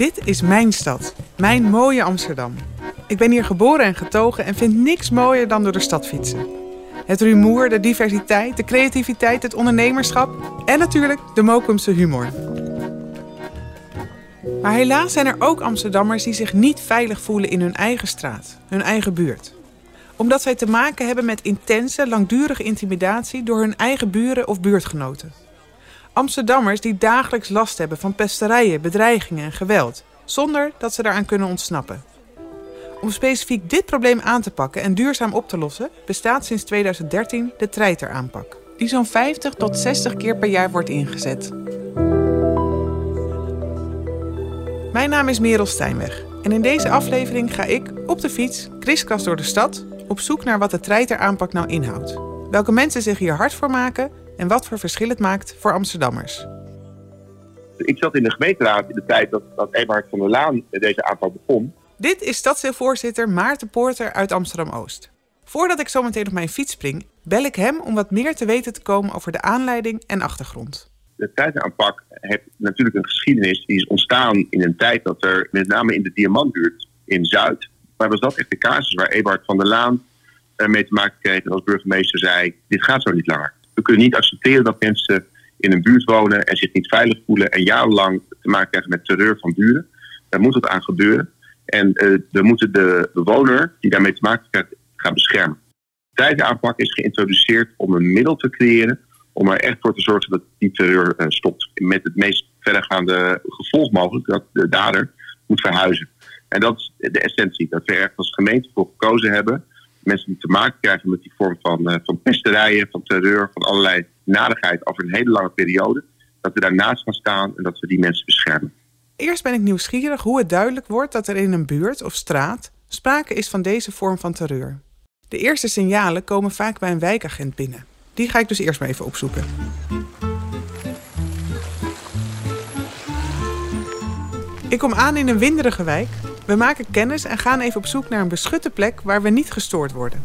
Dit is mijn stad, mijn mooie Amsterdam. Ik ben hier geboren en getogen en vind niks mooier dan door de stad fietsen. Het rumoer, de diversiteit, de creativiteit, het ondernemerschap en natuurlijk de Mokumse humor. Maar helaas zijn er ook Amsterdammers die zich niet veilig voelen in hun eigen straat, hun eigen buurt. Omdat zij te maken hebben met intense, langdurige intimidatie door hun eigen buren of buurtgenoten. Amsterdammers die dagelijks last hebben van pesterijen, bedreigingen en geweld, zonder dat ze daaraan kunnen ontsnappen. Om specifiek dit probleem aan te pakken en duurzaam op te lossen, bestaat sinds 2013 de treiteraanpak, die zo'n 50 tot 60 keer per jaar wordt ingezet. Mijn naam is Merel Stijnweg en in deze aflevering ga ik op de fiets kriskras door de stad op zoek naar wat de treiteraanpak nou inhoudt. Welke mensen zich hier hard voor maken en wat voor verschil het maakt voor Amsterdammers. Ik zat in de gemeenteraad in de tijd dat, dat Eberhard van der Laan deze aanpak begon. Dit is stadsdeelvoorzitter Maarten Poorter uit Amsterdam-Oost. Voordat ik zo meteen op mijn fiets spring, bel ik hem om wat meer te weten te komen over de aanleiding en achtergrond. De tijdaanpak heeft natuurlijk een geschiedenis die is ontstaan in een tijd dat er met name in de Diamantbuurt in Zuid, waar was dat echt de casus waar Eberhard van der Laan mee te maken kreeg en als burgemeester zei, dit gaat zo niet langer. We kunnen niet accepteren dat mensen in een buurt wonen en zich niet veilig voelen en jarenlang te maken krijgen met terreur van buren. Daar moet het aan gebeuren. En we moeten de bewoner die daarmee te maken krijgt gaan beschermen. De tijdaanpak is geïntroduceerd om een middel te creëren om er echt voor te zorgen dat die terreur uh, stopt. Met het meest verdergaande gevolg mogelijk dat de dader moet verhuizen. En dat is de essentie, dat we er als gemeente voor gekozen hebben mensen die te maken krijgen met die vorm van, uh, van pesterijen, van terreur, van allerlei nadigheid over een hele lange periode, dat we daarnaast gaan staan en dat we die mensen beschermen. Eerst ben ik nieuwsgierig hoe het duidelijk wordt dat er in een buurt of straat sprake is van deze vorm van terreur. De eerste signalen komen vaak bij een wijkagent binnen. Die ga ik dus eerst maar even opzoeken. Ik kom aan in een winderige wijk we maken kennis en gaan even op zoek naar een beschutte plek waar we niet gestoord worden.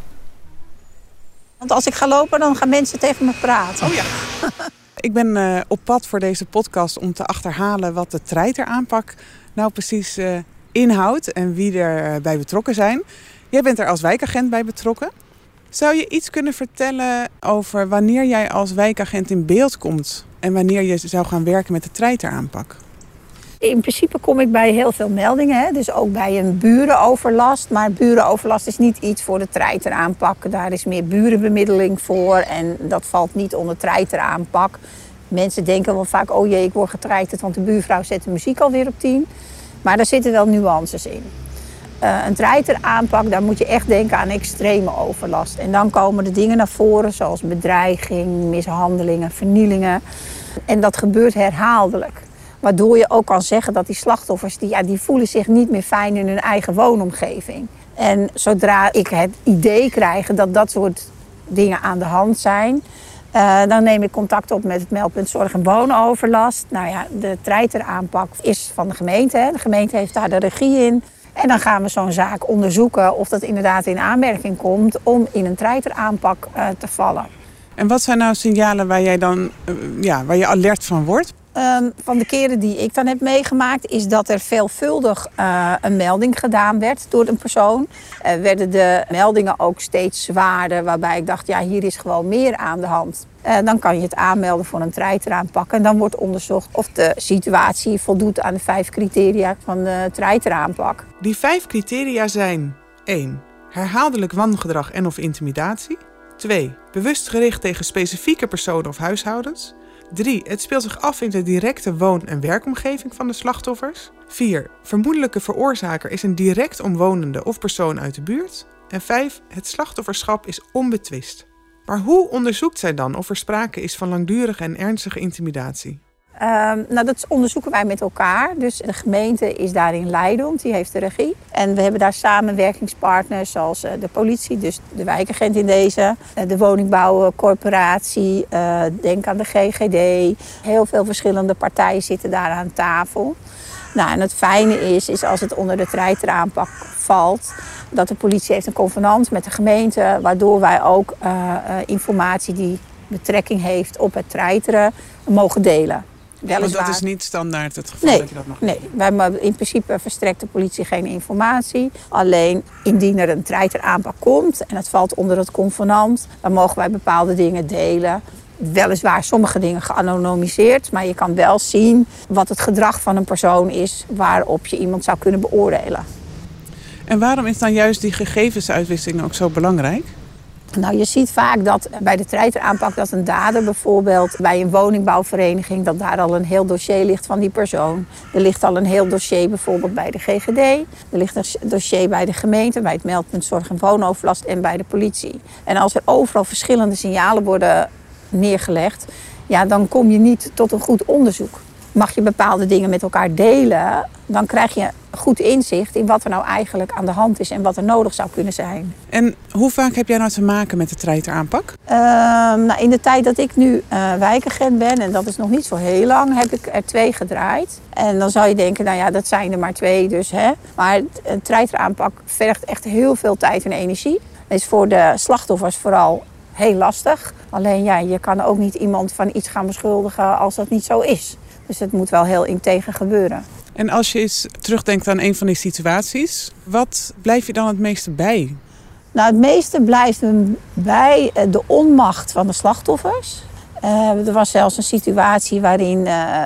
Want als ik ga lopen, dan gaan mensen tegen me praten. Oh ja. ik ben uh, op pad voor deze podcast om te achterhalen wat de treiteraanpak nou precies uh, inhoudt en wie er bij betrokken zijn. Jij bent er als wijkagent bij betrokken. Zou je iets kunnen vertellen over wanneer jij als wijkagent in beeld komt en wanneer je zou gaan werken met de treiteraanpak? In principe kom ik bij heel veel meldingen, hè? dus ook bij een burenoverlast. Maar burenoverlast is niet iets voor de treiteraanpak. Daar is meer burenbemiddeling voor en dat valt niet onder treiteraanpak. Mensen denken wel vaak, oh jee, ik word getreiterd, want de buurvrouw zet de muziek alweer op tien. Maar daar zitten wel nuances in. Uh, een treiteraanpak, daar moet je echt denken aan extreme overlast. En dan komen de dingen naar voren zoals bedreiging, mishandelingen, vernielingen. En dat gebeurt herhaaldelijk. Waardoor je ook kan zeggen dat die slachtoffers die, ja, die voelen zich niet meer fijn in hun eigen woonomgeving. En zodra ik het idee krijg dat dat soort dingen aan de hand zijn, uh, dan neem ik contact op met het meldpunt Zorg en Woonoverlast. Nou ja, de treiteraanpak is van de gemeente. Hè. De gemeente heeft daar de regie in. En dan gaan we zo'n zaak onderzoeken of dat inderdaad in aanmerking komt om in een treiteraanpak uh, te vallen. En wat zijn nou signalen waar jij dan uh, ja, waar je alert van wordt? Um, van de keren die ik dan heb meegemaakt, is dat er veelvuldig uh, een melding gedaan werd door een persoon. Uh, werden de meldingen ook steeds zwaarder, waarbij ik dacht, ja, hier is gewoon meer aan de hand. Uh, dan kan je het aanmelden voor een treiteraanpak. En dan wordt onderzocht of de situatie voldoet aan de vijf criteria van de treiteraanpak. Die vijf criteria zijn 1. Herhaaldelijk wangedrag en of intimidatie. 2. Bewust gericht tegen specifieke personen of huishoudens. 3. Het speelt zich af in de directe woon- en werkomgeving van de slachtoffers. 4. Vermoedelijke veroorzaker is een direct omwonende of persoon uit de buurt. En 5. Het slachtofferschap is onbetwist. Maar hoe onderzoekt zij dan of er sprake is van langdurige en ernstige intimidatie? Um, nou, dat onderzoeken wij met elkaar. Dus de gemeente is daarin leidend, die heeft de regie. En we hebben daar samenwerkingspartners zoals uh, de politie, dus de wijkagent in deze, uh, de woningbouwcorporatie, uh, denk aan de GGD. Heel veel verschillende partijen zitten daar aan tafel. Nou, en het fijne is, is als het onder de treiteraanpak valt, dat de politie heeft een convenant met de gemeente, waardoor wij ook informatie die betrekking heeft op het treiteren mogen delen. Want dat is niet standaard het geval nee, dat je dat mag Nee, wij hebben in principe verstrekt de politie geen informatie. Alleen indien er een treiteraanpak komt en het valt onder het convenant, dan mogen wij bepaalde dingen delen. Weliswaar sommige dingen geanonimiseerd, maar je kan wel zien wat het gedrag van een persoon is waarop je iemand zou kunnen beoordelen. En waarom is dan juist die gegevensuitwisseling ook zo belangrijk? Nou, je ziet vaak dat bij de treiteraanpak dat een dader bijvoorbeeld bij een woningbouwvereniging, dat daar al een heel dossier ligt van die persoon. Er ligt al een heel dossier bijvoorbeeld bij de GGD. Er ligt een dossier bij de gemeente, bij het meldpunt zorg en woonoverlast en bij de politie. En als er overal verschillende signalen worden neergelegd, ja, dan kom je niet tot een goed onderzoek. Mag je bepaalde dingen met elkaar delen, dan krijg je goed inzicht in wat er nou eigenlijk aan de hand is en wat er nodig zou kunnen zijn. En hoe vaak heb jij nou te maken met de treiteraanpak? Ehm, nou, in de tijd dat ik nu uh, wijkagent ben, en dat is nog niet zo heel lang, heb ik er twee gedraaid. En dan zou je denken, nou ja, dat zijn er maar twee dus. Hè? Maar een treiteraanpak vergt echt heel veel tijd en energie. Dat is voor de slachtoffers vooral heel lastig. Alleen ja, je kan ook niet iemand van iets gaan beschuldigen als dat niet zo is. Dus het moet wel heel integer gebeuren. En als je eens terugdenkt aan een van die situaties, wat blijf je dan het meeste bij? Nou, het meeste blijft me bij eh, de onmacht van de slachtoffers. Uh, er was zelfs een situatie waarin uh,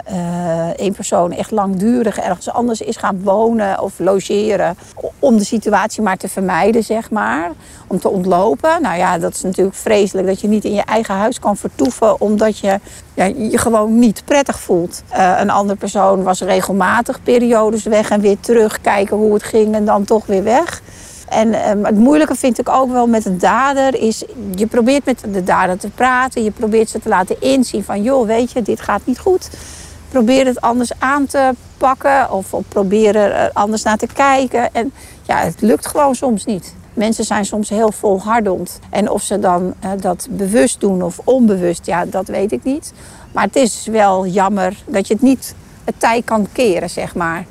een persoon echt langdurig ergens anders is gaan wonen of logeren. Om de situatie maar te vermijden, zeg maar. Om te ontlopen. Nou ja, dat is natuurlijk vreselijk dat je niet in je eigen huis kan vertoeven. Omdat je ja, je gewoon niet prettig voelt. een andere persoon was regelmatig periodes weg en weer terug. Kijken hoe het ging en dan toch weer weg. En um, het moeilijke vind ik ook wel met een dader is... je probeert met de dader te praten. Je probeert ze te laten inzien van... joh, weet je, dit gaat niet goed. Probeer het anders aan te pakken. Of, of probeer er anders naar te kijken. En ja, het lukt gewoon soms niet. Mensen zijn soms heel volhardend. En of ze dan uh, dat bewust doen of onbewust, ja, dat weet ik niet. Maar het is wel jammer dat je het niet het tij kan keren, zeg maar.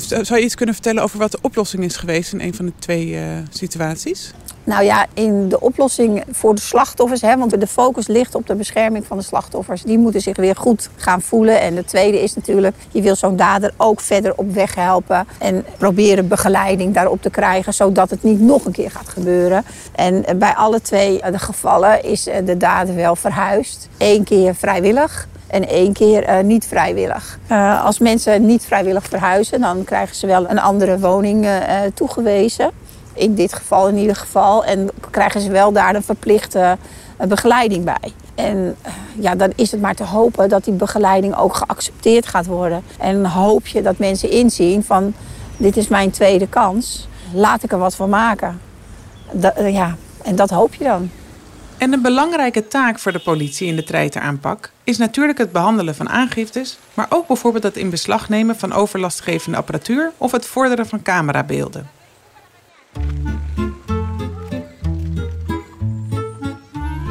Zou je iets kunnen vertellen over wat de oplossing is geweest in een van de twee uh, situaties? Nou ja, in de oplossing voor de slachtoffers, hè, want de focus ligt op de bescherming van de slachtoffers. Die moeten zich weer goed gaan voelen. En de tweede is natuurlijk, je wil zo'n dader ook verder op weg helpen. En proberen begeleiding daarop te krijgen, zodat het niet nog een keer gaat gebeuren. En bij alle twee de gevallen is de dader wel verhuisd. Eén keer vrijwillig en één keer uh, niet vrijwillig. Uh, als mensen niet vrijwillig verhuizen, dan krijgen ze wel een andere woning uh, toegewezen. In dit geval in ieder geval. En krijgen ze wel daar een verplichte begeleiding bij. En ja, dan is het maar te hopen dat die begeleiding ook geaccepteerd gaat worden. En hoop je dat mensen inzien van dit is mijn tweede kans. Laat ik er wat van maken. Ja, en dat hoop je dan. En een belangrijke taak voor de politie in de treiteraanpak is natuurlijk het behandelen van aangiftes, maar ook bijvoorbeeld het in beslag nemen van overlastgevende apparatuur of het vorderen van camerabeelden.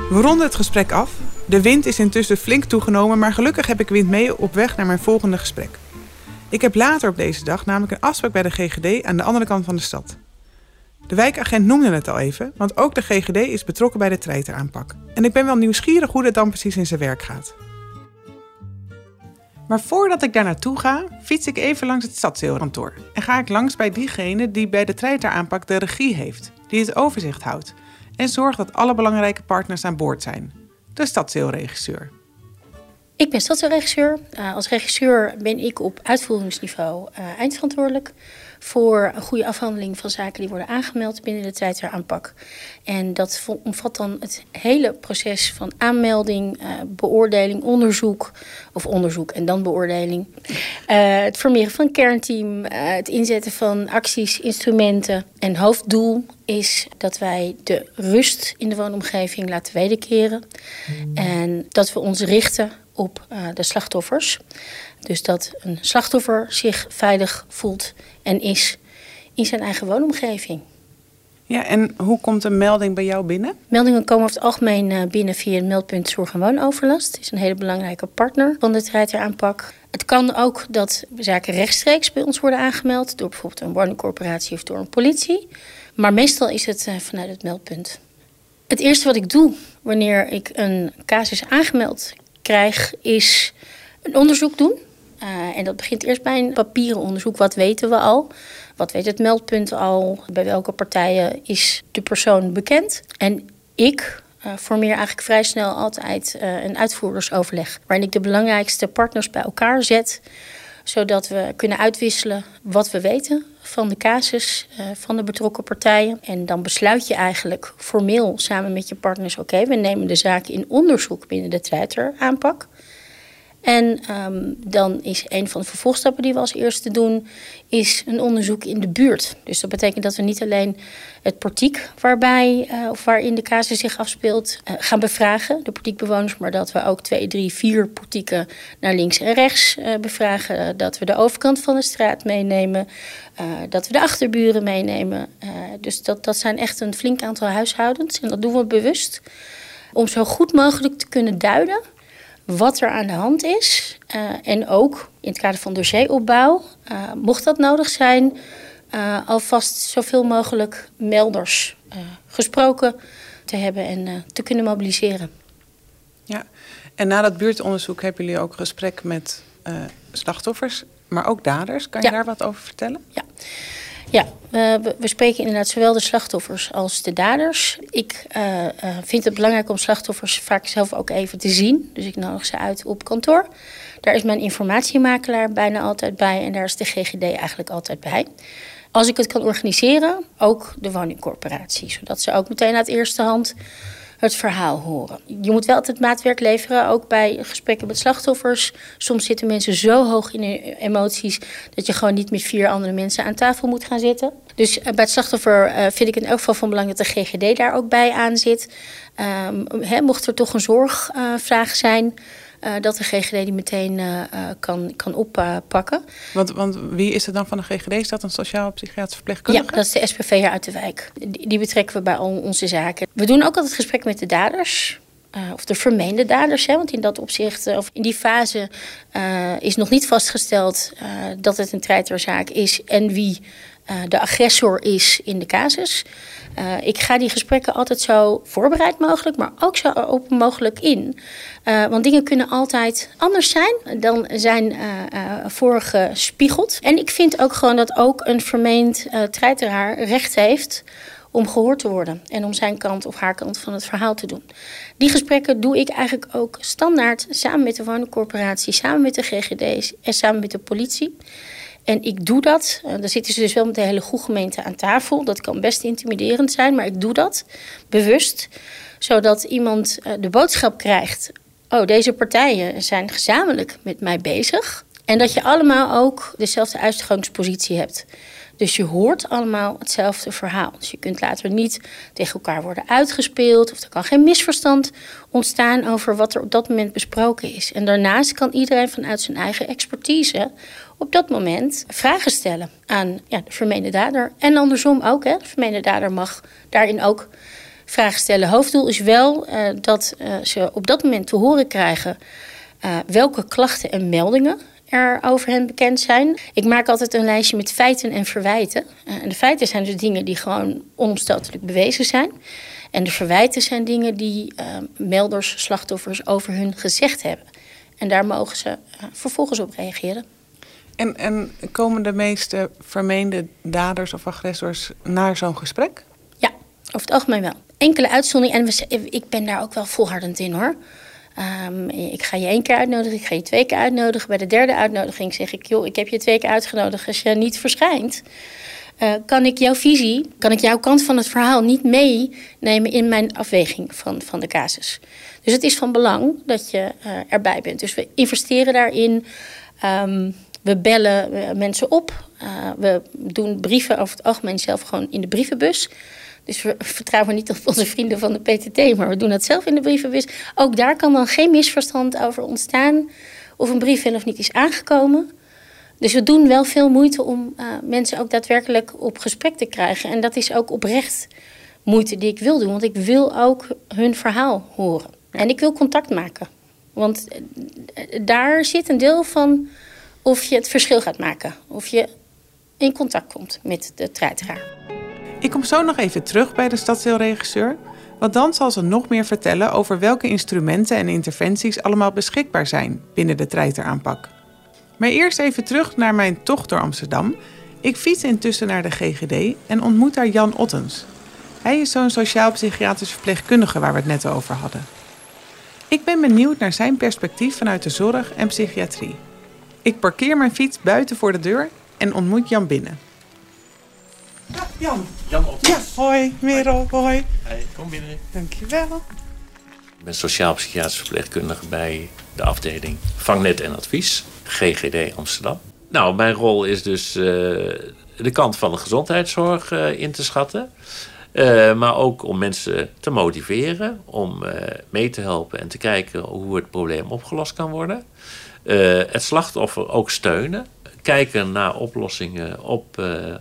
We ronden het gesprek af. De wind is intussen flink toegenomen, maar gelukkig heb ik wind mee op weg naar mijn volgende gesprek. Ik heb later op deze dag namelijk een afspraak bij de GGD aan de andere kant van de stad. De wijkagent noemde het al even, want ook de GGD is betrokken bij de treiteraanpak. En ik ben wel nieuwsgierig hoe dat dan precies in zijn werk gaat. Maar voordat ik daar naartoe ga, fiets ik even langs het stadsdeelkantoor. En ga ik langs bij diegene die bij de treiteraanpak de regie heeft, die het overzicht houdt en zorgt dat alle belangrijke partners aan boord zijn. De stadsdeelregisseur. Ik ben stadsdeelregisseur. Uh, als regisseur ben ik op uitvoeringsniveau uh, eindverantwoordelijk voor een goede afhandeling van zaken die worden aangemeld binnen de treiteraanpak. En dat omvat dan het hele proces van aanmelding, uh, beoordeling, onderzoek, of onderzoek en dan beoordeling. Uh, het formeren van een kernteam, uh, het inzetten van acties, instrumenten. En hoofddoel is dat wij de rust in de woonomgeving laten wederkeren. Mm. En dat we ons richten op de slachtoffers. Dus dat een slachtoffer zich veilig voelt en is in zijn eigen woonomgeving. Ja, en hoe komt een melding bij jou binnen? Meldingen komen over het algemeen eh, binnen via het meldpunt Zorg en Woonoverlast. Het is een hele belangrijke partner van de treiteraanpak. Het kan ook dat zaken rechtstreeks bij ons worden aangemeld... door bijvoorbeeld een woningcorporatie of door een politie. Maar meestal is het eh, vanuit het meldpunt. Het eerste wat ik doe wanneer ik een casus aangemeld krijg... is een onderzoek doen. Uh, en dat begint eerst bij een papieren onderzoek. Wat weten we al? Wat weet het meldpunt al? Bij welke partijen is de persoon bekend? En ik uh, formeer eigenlijk vrij snel altijd uh, een uitvoerdersoverleg. Waarin ik de belangrijkste partners bij elkaar zet. Zodat we kunnen uitwisselen wat we weten van de casus van de betrokken partijen. En dan besluit je eigenlijk formeel samen met je partners: oké, we nemen de zaak in onderzoek binnen de treiteraanpak. En um, dan is een van de vervolgstappen die we als eerste doen, is een onderzoek in de buurt. Dus dat betekent dat we niet alleen het portiek waarbij uh, of waarin de casus zich afspeelt uh, gaan bevragen, de portiekbewoners, maar dat we ook twee, drie, vier portieken naar links en rechts uh, bevragen. dat we de overkant van de straat meenemen, dat we de achterburen meenemen. dus dat, dat zijn echt een flink aantal huishoudens en dat doen we bewust om zo goed mogelijk te kunnen duiden wat er aan de hand is. Uh, en ook in het kader van dossieropbouw, uh, mocht dat nodig zijn, uh, alvast zoveel mogelijk melders gesproken te hebben en te kunnen mobiliseren. Ja, en na dat buurtonderzoek hebben jullie ook gesprek met slachtoffers, maar ook daders. Kan je ja. daar wat over vertellen? Ja. Ja, we, we, spreken inderdaad zowel de slachtoffers als de daders. Ik uh, uh, vind het belangrijk om slachtoffers vaak zelf ook even te zien. Dus ik nodig ze uit op kantoor. Daar is mijn informatiemakelaar bijna altijd bij en daar is de GGD eigenlijk altijd bij. Als ik het kan organiseren, ook de woningcorporatie. Zodat ze ook meteen uit eerste hand het verhaal horen. Je moet wel altijd maatwerk leveren, ook bij gesprekken met slachtoffers. Soms zitten mensen zo hoog in hun emoties dat je gewoon niet met vier andere mensen aan tafel moet gaan zitten. Dus bij het slachtoffer uh, vind ik in elk geval van belang dat de GGD daar ook bij aan zit. He, mocht er toch een zorgvraag zijn. Uh, dat de GGD die meteen uh, kan, kan oppakken. Want, want wie is het dan van de GGD? Is dat een sociaal-psychiatrisch verpleegkundige? Ja, dat is de SPV hier uit de wijk. Die, die, betrekken we bij al onze zaken. We doen ook altijd gesprek met de daders. Uh, of de vermeende daders, hè, want in dat opzicht, of in die fase, is nog niet vastgesteld dat het een treiterzaak is en wie de agressor is in de casus. Uh, ik ga die gesprekken altijd zo voorbereid mogelijk, maar ook zo open mogelijk in. Uh, want dingen kunnen altijd anders zijn dan zijn uh, voorgespiegeld. En ik vind ook gewoon dat ook een vermeend treiteraar recht heeft om gehoord te worden en om zijn kant of haar kant van het verhaal te doen. Die gesprekken doe ik eigenlijk ook standaard samen met de woningcorporatie, samen met de GGD's en samen met de politie. En ik doe dat. Uh, daar zitten ze dus wel met de hele goede gemeente aan tafel. Dat kan best intimiderend zijn, maar ik doe dat bewust. Zodat iemand uh, de boodschap krijgt: oh, deze partijen zijn gezamenlijk met mij bezig. En dat je allemaal ook dezelfde uitgangspositie hebt. Dus je hoort allemaal hetzelfde verhaal. Dus je kunt later niet tegen elkaar worden uitgespeeld. Of er kan geen misverstand ontstaan over wat er op dat moment besproken is. En daarnaast kan iedereen vanuit zijn eigen expertise op dat moment vragen stellen aan ja, de vermeende dader. En andersom ook. Hè. De vermeende dader mag daarin ook vragen stellen. Hoofddoel is wel uh, dat uh, ze op dat moment te horen krijgen uh, welke klachten en meldingen er over hen bekend zijn. Ik maak altijd een lijstje met feiten en verwijten. en de feiten zijn dus dingen die gewoon onomstotelijk bewezen zijn. En de verwijten zijn dingen die melders, slachtoffers over hun gezegd hebben. En daar mogen ze vervolgens op reageren. En, en komen de meeste vermeende daders of agressors naar zo'n gesprek? Ja, over het algemeen wel. Enkele uitzonderingen. En ik ben daar ook wel volhardend in hoor. Um, ik ga je één keer uitnodigen, ik ga je twee keer uitnodigen. Bij de derde uitnodiging zeg ik, joh, ik heb je twee keer uitgenodigd. Als je niet verschijnt, uh, kan ik jouw visie, kan ik jouw kant van het verhaal niet meenemen in mijn afweging van, van de casus. Dus het is van belang dat je uh, erbij bent. Dus we investeren daarin. Um, we bellen uh, mensen op. Uh, we doen brieven over het algemeen zelf gewoon in de brievenbus. Dus we vertrouwen niet op onze vrienden van de PTT, maar we doen dat zelf in de brievenbus. Ook daar kan dan geen misverstand over ontstaan of een brief wel of niet is aangekomen. Dus we doen wel veel moeite om uh, mensen ook daadwerkelijk op gesprek te krijgen. En dat is ook oprecht moeite die ik wil doen, want ik wil ook hun verhaal horen. En ik wil contact maken. Want daar zit een deel van of je het verschil gaat maken. Of je in contact komt met de treiteraar. Ik kom zo nog even terug bij de stadsdeelregisseur. Want dan zal ze nog meer vertellen over welke instrumenten en interventies allemaal beschikbaar zijn binnen de treiteraanpak. Maar eerst even terug naar mijn tocht door Amsterdam. Ik fiets intussen naar de GGD en ontmoet daar Jan Ottens. Hij is zo'n sociaal-psychiatrisch verpleegkundige waar we het net over hadden. Ik ben benieuwd naar zijn perspectief vanuit de zorg en psychiatrie. Ik parkeer mijn fiets buiten voor de deur en ontmoet Jan binnen. Ja, Jan. Jan Ottens. Ja, hoi, Merel, hoi. Hey, kom binnen. Dankjewel. Ik ben sociaal-psychiatrisch verpleegkundige bij de afdeling Vangnet en Advies, GGD Amsterdam. Nou, mijn rol is dus uh, de kant van de gezondheidszorg uh, in te schatten. Uh, maar ook om mensen te motiveren, om mee te helpen en te kijken hoe het probleem opgelost kan worden. Het slachtoffer ook steunen. Kijken naar oplossingen op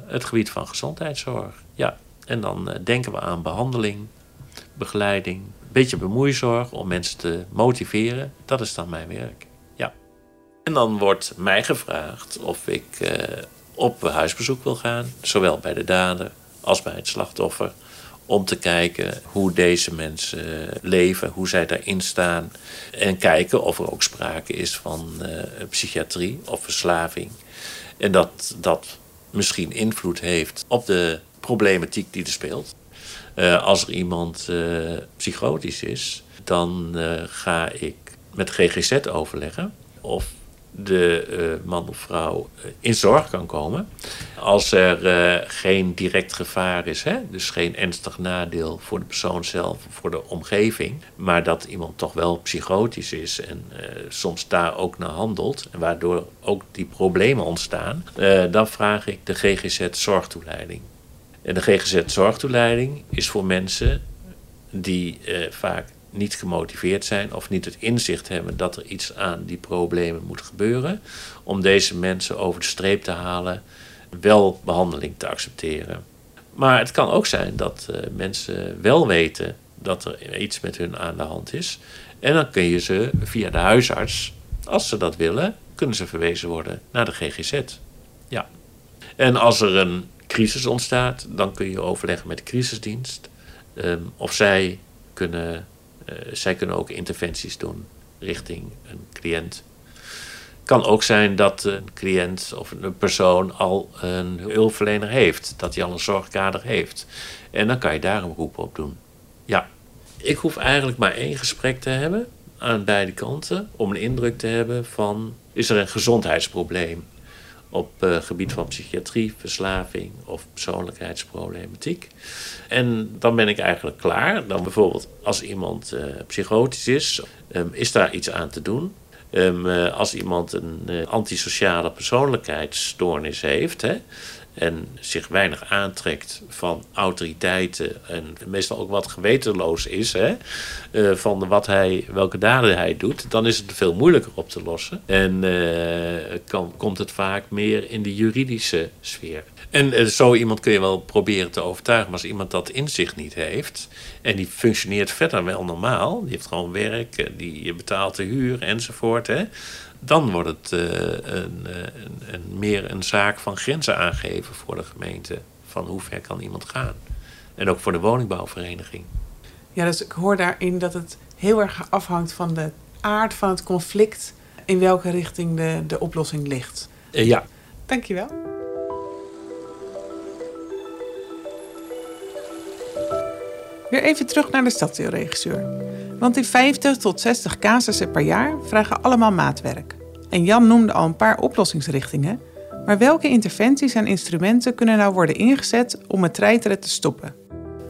het gebied van gezondheidszorg. Ja, en dan denken we aan behandeling, begeleiding, beetje bemoeizorg om mensen te motiveren. Dat is dan mijn werk. Ja. En dan wordt mij gevraagd of ik op huisbezoek wil gaan, zowel bij de dader als bij het slachtoffer. Om te kijken hoe deze mensen leven, hoe zij daarin staan. En kijken of er ook sprake is van uh, psychiatrie of verslaving. En dat dat misschien invloed heeft op de problematiek die er speelt. Uh, als er iemand uh, psychotisch is, dan ga ik met GGZ overleggen of de man of vrouw in zorg kan komen. Als er geen direct gevaar is, hè? dus geen ernstig nadeel voor de persoon zelf voor de omgeving, maar dat iemand toch wel psychotisch is en soms daar ook naar handelt, waardoor ook die problemen ontstaan, dan vraag ik de GGZ zorgtoeleiding. En de GGZ-zorgtoeleiding is voor mensen die eh, vaak niet gemotiveerd zijn of niet het inzicht hebben dat er iets aan die problemen moet gebeuren, om deze mensen over de streep te halen, wel behandeling te accepteren. Maar het kan ook zijn dat uh, mensen wel weten dat er iets met hun aan de hand is. En dan kun je ze via de huisarts, als ze dat willen, kunnen ze verwezen worden naar de GGZ. Ja. En als er een crisis ontstaat, dan kun je overleggen met de crisisdienst. Um, of zij kunnen, zij kunnen ook interventies doen richting een cliënt. kan ook zijn dat een cliënt of een persoon al een hulpverlener heeft. Dat hij al een zorgkader heeft. En dan kan je daar een beroep op doen. Ja, ik hoef eigenlijk maar één gesprek te hebben aan beide kanten. Om een indruk te hebben van, is er een gezondheidsprobleem? Op uh, gebied van psychiatrie, verslaving of persoonlijkheidsproblematiek. En dan ben ik eigenlijk klaar. Dan bijvoorbeeld als iemand uh, psychotisch is, um, is daar iets aan te doen. Um, uh, als iemand een antisociale persoonlijkheidsstoornis heeft, hè, en zich weinig aantrekt van autoriteiten en meestal ook wat gewetenloos is hè, uh, van wat hij, welke daden hij doet, dan is het veel moeilijker op te lossen. En uh, kan, komt het vaak meer in de juridische sfeer. En uh, zo iemand kun je wel proberen te overtuigen, maar als iemand dat inzicht niet heeft en die functioneert verder wel normaal, die heeft gewoon werk, die betaalt de huur enzovoort, hè, dan wordt het uh, een, een, een, meer een zaak van grenzen aangeven voor de gemeente. Van hoe ver kan iemand gaan. En ook voor de woningbouwvereniging. Ja, dus ik hoor daarin dat het heel erg afhangt van de aard van het conflict. In welke richting de, de oplossing ligt. Uh, ja. Dankjewel. Weer even terug naar de stadsdeelregisseur. Want die 50 tot 60 casussen per jaar vragen allemaal maatwerk. En Jan noemde al een paar oplossingsrichtingen. Maar welke interventies en instrumenten kunnen nou worden ingezet om het treiteren te stoppen?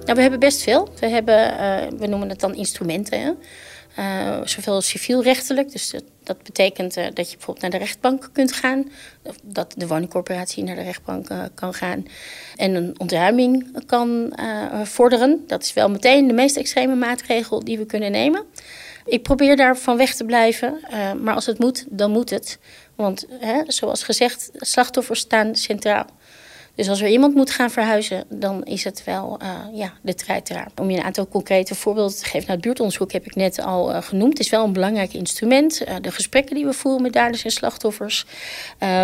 Nou, we hebben best veel. We, hebben, uh, we noemen het dan instrumenten. Hè? Uh, zowel civielrechtelijk, dus dat betekent uh, dat je bijvoorbeeld naar de rechtbank kunt gaan, dat de woningcorporatie naar de rechtbank uh, kan gaan en een ontruiming kan vorderen. Dat is wel meteen de meest extreme maatregel die we kunnen nemen. Ik probeer daar van weg te blijven, maar als het moet, dan moet het. Want hè, zoals gezegd, slachtoffers staan centraal. Dus als er iemand moet gaan verhuizen, dan is het wel uh, ja, de treiteraar. Om je een aantal concrete voorbeelden te geven. Nou, het buurtonderzoek heb ik net al uh, genoemd. Het is wel een belangrijk instrument. Uh, de gesprekken die we voeren met daders en slachtoffers.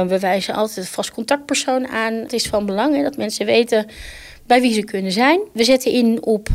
we wijzen altijd een vast contactpersoon aan. Het is van belang dat mensen weten bij wie ze kunnen zijn. We zetten in op,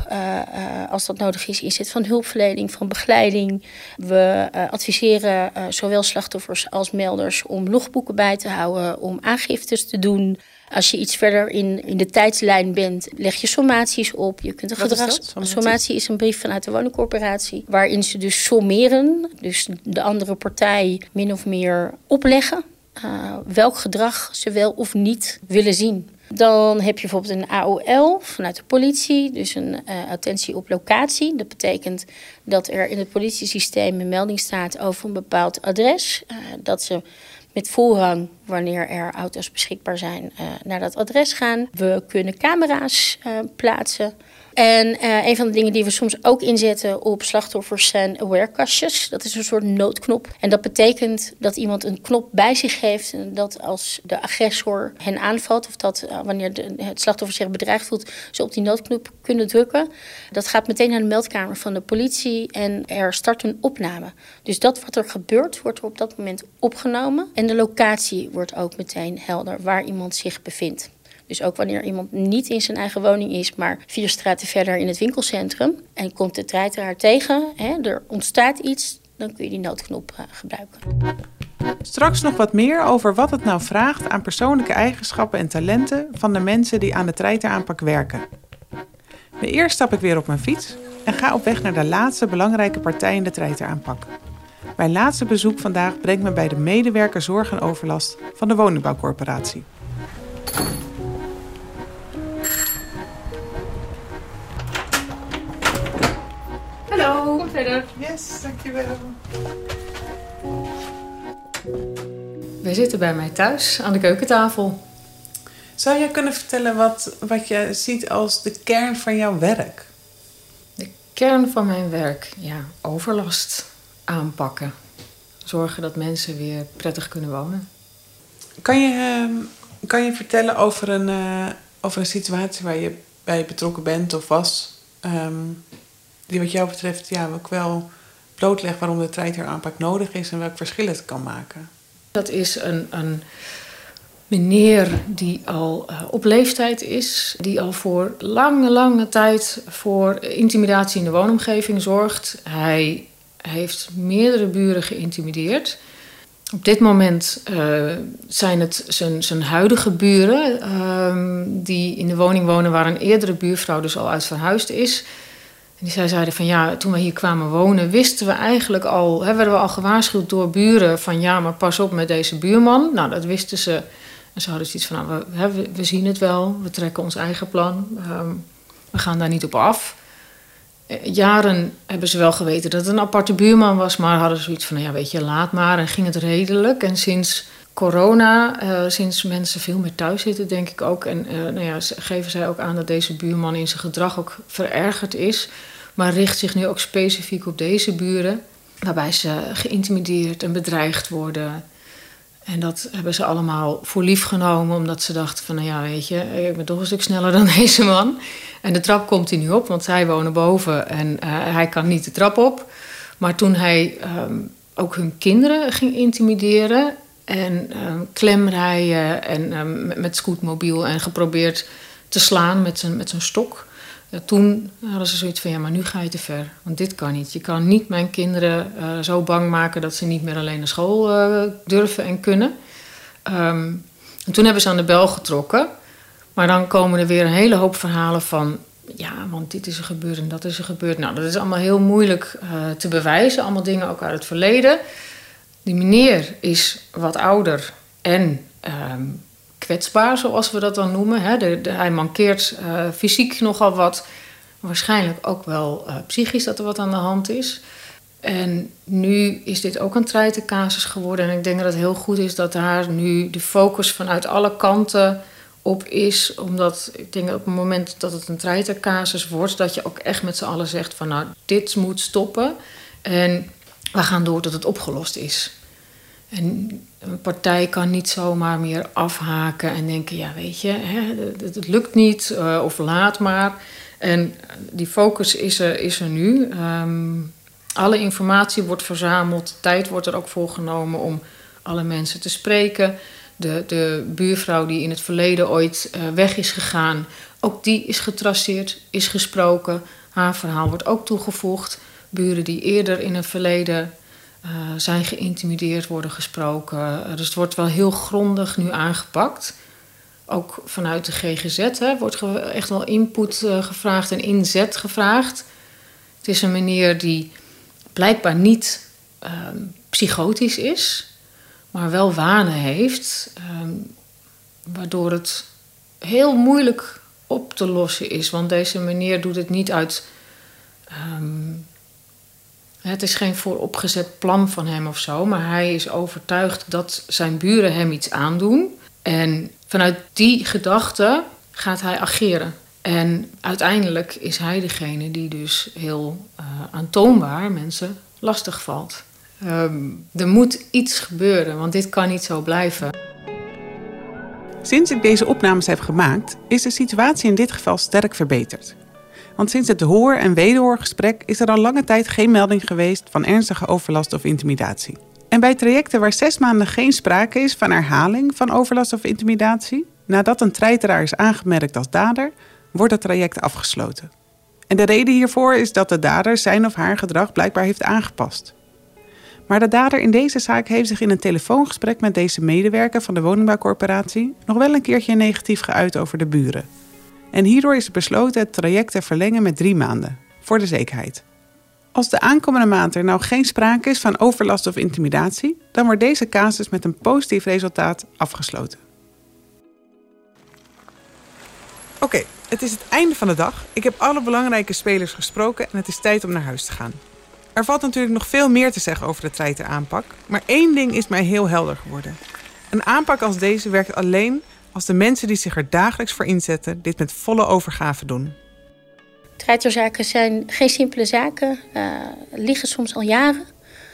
als dat nodig is, inzet van hulpverlening, van begeleiding. We adviseren zowel slachtoffers als melders om logboeken bij te houden, om aangiftes te doen. Als je iets verder in, in de tijdslijn bent, leg je sommaties op. Je kunt een gedrags... Is sommatie is een brief vanuit de woningcorporatie. Waarin ze dus sommeren. Dus de andere partij min of meer opleggen. Uh, welk gedrag ze wel of niet willen zien. Dan heb je bijvoorbeeld een AOL vanuit de politie, dus een uh, attentie op locatie. Dat betekent dat er in het politiesysteem een melding staat over een bepaald adres. Uh, dat ze met voorrang, wanneer er auto's beschikbaar zijn, uh, naar dat adres gaan. We kunnen camera's plaatsen. En uh, een van de dingen die we soms ook inzetten op slachtoffers zijn aware-kastjes. Dat is een soort noodknop. En dat betekent dat iemand een knop bij zich heeft. En dat als de agressor hen aanvalt, of dat uh, wanneer de, het slachtoffer zich bedreigd voelt, ze op die noodknop kunnen drukken. Dat gaat meteen naar de meldkamer van de politie en er start een opname. Dus dat wat er gebeurt, wordt er op dat moment opgenomen. En de locatie wordt ook meteen helder waar iemand zich bevindt. Dus ook wanneer iemand niet in zijn eigen woning is, maar vier straten verder in het winkelcentrum. En komt de treiteraar tegen, hè, er ontstaat iets, dan kun je die noodknop uh, gebruiken. Straks nog wat meer over wat het nou vraagt aan persoonlijke eigenschappen en talenten van de mensen die aan de treiteraanpak werken. Maar eerst stap ik weer op mijn fiets en ga op weg naar de laatste belangrijke partij in de treiteraanpak. Mijn laatste bezoek vandaag brengt me bij de medewerker zorg en overlast van de woningbouwcorporatie. Yes, dankjewel. Wij zitten bij mij thuis aan de keukentafel. Zou jij kunnen vertellen wat, wat je ziet als de kern van jouw werk? De kern van mijn werk, ja, overlast aanpakken. Zorgen dat mensen weer prettig kunnen wonen. Kan je, kan je vertellen over een, uh, over een situatie waar je bij betrokken bent of was? Um, die wat jou betreft ja, ook wel blootlegt waarom de treiteraanpak nodig is en welk verschil het kan maken. Dat is een, een meneer die al uh, op leeftijd is, die al voor lange, lange tijd voor intimidatie in de woonomgeving zorgt. Hij heeft meerdere buren geïntimideerd. Op dit moment uh, zijn het zijn, zijn huidige buren uh, die in de woning wonen waar een eerdere buurvrouw dus al uit verhuisd is. Die zeiden van ja, toen we hier kwamen wonen, wisten we eigenlijk al, hè, werden we al gewaarschuwd door buren van ja, maar pas op met deze buurman. Nou, dat wisten ze. En ze hadden zoiets van, nou, we, we, zien het wel, we trekken ons eigen plan, um, we gaan daar niet op af. Jaren hebben ze wel geweten dat het een aparte buurman was, maar hadden ze zoiets van, nou ja, weet je, laat maar. En ging het redelijk. En sinds corona, uh, sinds mensen veel meer thuis zitten, denk ik ook. En uh, nou ja, geven zij ook aan dat deze buurman in zijn gedrag ook verergerd is. Maar richt zich nu ook specifiek op deze buren, waarbij ze geïntimideerd en bedreigd worden. En dat hebben ze allemaal voor lief genomen, omdat ze dachten van, nou ja, weet je, ik ben toch een stuk sneller dan deze man. En de trap komt hij nu op, want zij wonen boven en hij kan niet de trap op. Maar toen hij um, ook hun kinderen ging intimideren en um, klemrijden en um, met, scootmobiel en geprobeerd te slaan met zijn, met zijn stok. Ja, toen hadden ze zoiets van, ja, maar nu ga je te ver. Want dit kan niet. Je kan niet mijn kinderen zo bang maken dat ze niet meer alleen naar school durven en kunnen. Um, en toen hebben ze aan de bel getrokken. Maar dan komen er weer een hele hoop verhalen van... ja, want dit is er gebeurd en dat is er gebeurd. Nou, dat is allemaal heel moeilijk te bewijzen. Allemaal dingen ook uit het verleden. Die meneer is wat ouder en um, kwetsbaar, zoals we dat dan noemen. Hè. Hij mankeert uh, fysiek nogal wat. Waarschijnlijk ook wel uh, psychisch dat er wat aan de hand is. En nu is dit ook een treitencasus geworden. En ik denk dat het heel goed is dat daar nu de focus vanuit alle kanten op is. Omdat ik denk dat op het moment dat het een treitencasus wordt... dat je ook echt met z'n allen zegt van nou, dit moet stoppen. En we gaan door tot het opgelost is. En een partij kan niet zomaar meer afhaken en denken: ja, weet je, het, lukt niet uh, of laat maar. En die focus is er, is er nu. Um, alle informatie wordt verzameld, tijd wordt er ook voor genomen om alle mensen te spreken. De, de buurvrouw die in het verleden ooit uh, weg is gegaan, Ook die is getraceerd, is gesproken. Haar verhaal wordt ook toegevoegd. Buren die eerder in een verleden uh, zijn geïntimideerd, worden gesproken. dus het wordt wel heel grondig nu aangepakt. Ook vanuit de GGZ wordt echt wel input uh, gevraagd en inzet gevraagd. Het is een meneer die blijkbaar niet uh, psychotisch is, maar wel wanen heeft, um, waardoor het heel moeilijk op te lossen is. Want deze meneer doet het niet uit. Um, het is geen vooropgezet plan van hem of zo, maar hij is overtuigd dat zijn buren hem iets aandoen. En vanuit die gedachte gaat hij ageren. En uiteindelijk is hij degene die dus heel uh, aantoonbaar mensen lastig valt. Um, er moet iets gebeuren, want dit kan niet zo blijven. Sinds ik deze opnames heb gemaakt, is de situatie in dit geval sterk verbeterd. Want sinds het hoor- en wederhoorgesprek is er al lange tijd geen melding geweest van ernstige overlast of intimidatie. En bij trajecten waar zes maanden geen sprake is van herhaling van overlast of intimidatie, nadat een treiteraar is aangemerkt als dader, wordt het traject afgesloten. En de reden hiervoor is dat de dader zijn of haar gedrag blijkbaar heeft aangepast. Maar de dader in deze zaak heeft zich in een telefoongesprek met deze medewerker van de woningbouwcorporatie nog wel een keertje negatief geuit over de buren. En hierdoor is besloten het traject te verlengen met drie maanden, voor de zekerheid. Als de aankomende maand er nou geen sprake is van overlast of intimidatie, dan wordt deze casus met een positief resultaat afgesloten. Oké, het is het einde van de dag. Ik heb alle belangrijke spelers gesproken en het is tijd om naar huis te gaan. Er valt natuurlijk nog veel meer te zeggen over de treiteraanpak, maar één ding is mij heel helder geworden. Een aanpak als deze werkt alleen als de mensen die zich er dagelijks voor inzetten dit met volle overgave doen. Treiterzaken zijn geen simpele zaken, uh, liggen soms al jaren,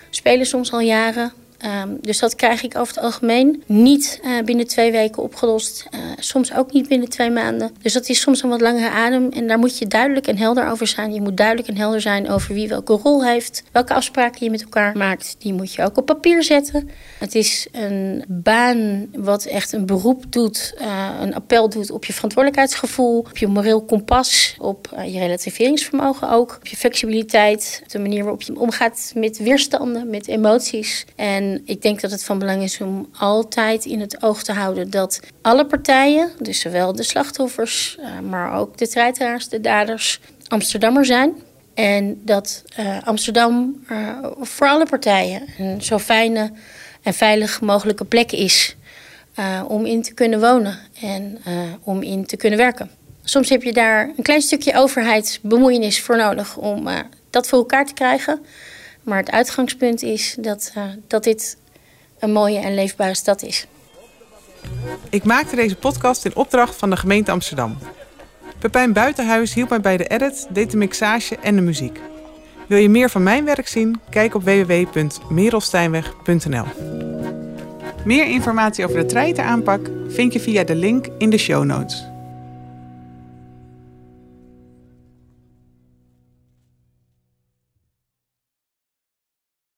spelen soms al jaren. Um, dus dat krijg ik over het algemeen niet uh, binnen twee weken opgelost. Uh, soms ook niet binnen twee maanden. Dus dat is soms een wat langere adem. En daar moet je duidelijk en helder over zijn. Je moet duidelijk en helder zijn over wie welke rol heeft. Welke afspraken je met elkaar maakt. Die moet je ook op papier zetten. Het is een baan wat echt een beroep doet. Uh, een appel doet op je verantwoordelijkheidsgevoel. Op je moreel kompas. Op je relativeringsvermogen ook. Op je flexibiliteit. De manier waarop je omgaat met weerstanden. Met emoties. En en ik denk dat het van belang is om altijd in het oog te houden dat alle partijen, dus zowel de slachtoffers, uh, maar ook de treiteraars, de daders, Amsterdammer zijn. En dat uh, Amsterdam uh, voor alle partijen een zo fijne en veilig mogelijke plek is om in te kunnen wonen en om in te kunnen werken. Soms heb je daar een klein stukje overheidsbemoeienis voor nodig om dat voor elkaar te krijgen. Maar het uitgangspunt is dat, uh, dat dit een mooie en leefbare stad is. Ik maakte deze podcast in opdracht van de gemeente Amsterdam. Pepijn Buitenhuis hielp mij bij de edit, deed de mixage en de muziek. Wil je meer van mijn werk zien? Kijk op www.merelsteinweg.nl Meer informatie over de treiteraanpak vind je via de link in de show notes.